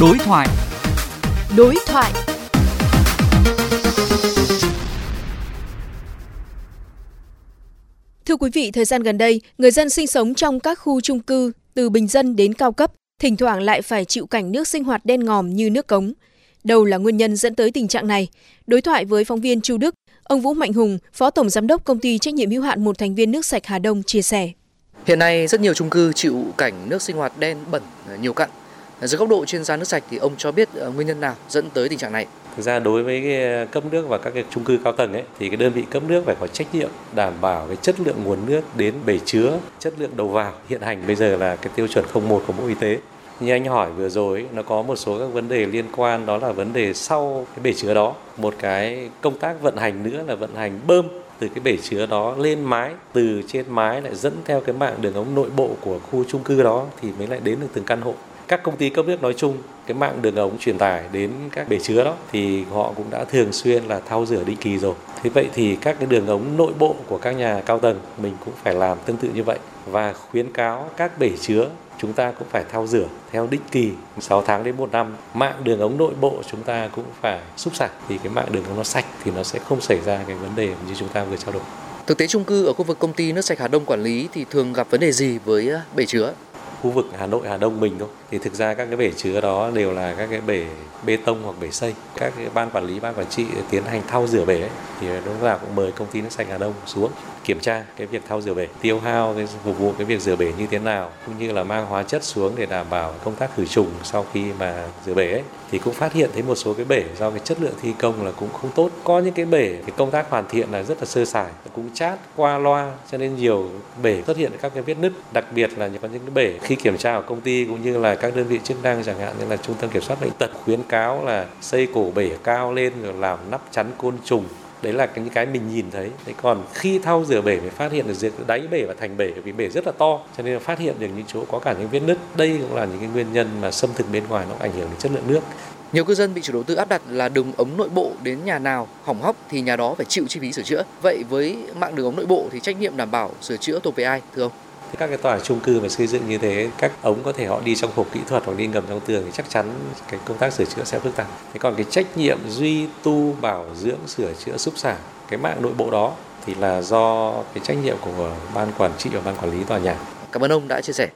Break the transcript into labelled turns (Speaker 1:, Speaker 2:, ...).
Speaker 1: Đối thoại.
Speaker 2: Đối thoại. Thưa quý vị, thời gian gần đây, người dân sinh sống trong các khu chung cư từ bình dân đến cao cấp, thỉnh thoảng lại phải chịu cảnh nước sinh hoạt đen ngòm như nước cống. Đâu là nguyên nhân dẫn tới tình trạng này? Đối thoại với phóng viên Chu Đức, ông Vũ Mạnh Hùng, Phó Tổng Giám đốc Công ty Trách nhiệm hữu hạn một thành viên nước sạch Hà Đông chia sẻ.
Speaker 3: Hiện nay rất nhiều chung cư chịu cảnh nước sinh hoạt đen bẩn nhiều cặn. Dưới góc độ chuyên gia nước sạch thì ông cho biết ờ, nguyên nhân nào dẫn tới tình trạng này?
Speaker 4: Thực ra đối với cái ờ, cấp nước và các cái chung cư cao tầng ấy thì cái đơn vị cấp nước phải có trách nhiệm đảm bảo cái chất lượng nguồn nước đến bể chứa, chất lượng đầu vào. Hiện hành bây giờ là cái tiêu chuẩn 01 của Bộ Y tế. Như anh hỏi vừa rồi nó có một số các vấn đề liên quan đó là vấn đề sau cái bể chứa đó. Một cái công tác vận hành nữa là vận hành bơm từ cái bể chứa đó lên mái từ trên mái lại dẫn theo cái mạng đường ống nội bộ của khu chung cư đó thì mới lại đến được từng căn hộ các công ty cấp nước nói chung, cái mạng đường ống truyền tải đến các bể chứa đó thì họ cũng đã thường xuyên là thao rửa định kỳ rồi thế vậy thì các cái đường ống nội bộ của các nhà cao tầng mình cũng phải làm tương tự như vậy và khuyến cáo các bể chứa chúng ta cũng phải thao rửa theo định kỳ 6 tháng đến 1 năm. Mạng đường ống nội bộ chúng ta cũng phải xúc sạch thì cái mạng đường ống nó sạch thì nó sẽ không xảy ra cái vấn đề như chúng ta vừa trao đổi.
Speaker 3: Thực tế chung cư ở khu vực công ty nước sạch Hà Đông quản lý thì thường gặp vấn đề gì với ờ, bể chứa?
Speaker 4: Khu vực Hà Nội Hà Đông mình thôi. Thì thực ra các cái bể chứa đó đều là các cái bể bê tông hoặc bể xây. Các cái ban quản lý ban quản trị tiến hành thao rửa bể ấy, thì đúng là cũng mời công ty nước sạch Hà Đông xuống kiểm tra cái việc thao rửa bể tiêu hao cái phục vụ cái việc rửa bể như thế nào cũng như là mang hóa chất xuống để đảm bảo công tác khử trùng sau khi mà rửa bể ấy. Thì cũng phát hiện thấy một số cái bể do cái chất lượng thi công là cũng không tốt. Có những cái bể cái công tác hoàn thiện là rất là sơ sài cũng chát qua loa cho nên nhiều bể xuất hiện các cái vết nứt đặc biệt là có những cái bể khi kiểm tra ở công ty cũng như là các đơn vị chức năng chẳng hạn như là trung tâm kiểm soát bệnh tật khuyến cáo là xây cổ bể cao lên rồi làm nắp chắn côn trùng đấy là những cái mình nhìn thấy thế còn khi thao rửa bể mới phát hiện được đáy bể và thành bể, vì bể rất là to, cho nên là phát hiện được những chỗ có cả những vết nứt đây cũng là những cái nguyên nhân mà xâm thực bên ngoài nó ảnh hưởng đến chất lượng nước
Speaker 3: nhiều cư dân bị chủ đầu tư áp đặt là đường ống nội bộ đến nhà nào hỏng hóc thì nhà đó phải chịu chi phí sửa chữa. Vậy với mạng đường ống nội bộ thì trách nhiệm đảm bảo sửa chữa thuộc về ai, thưa ông?
Speaker 4: Thì các cái tòa chung cư mà xây dựng như thế, các ống có thể họ đi trong hộp kỹ thuật hoặc đi ngầm trong tường thì chắc chắn cái công tác sửa chữa sẽ phức tạp. Thế còn cái trách nhiệm duy tu bảo dưỡng sửa chữa xúc xả cái mạng nội bộ đó thì là do cái trách nhiệm của ban quản trị và ban quản lý tòa nhà.
Speaker 3: Cảm ơn ông đã chia sẻ.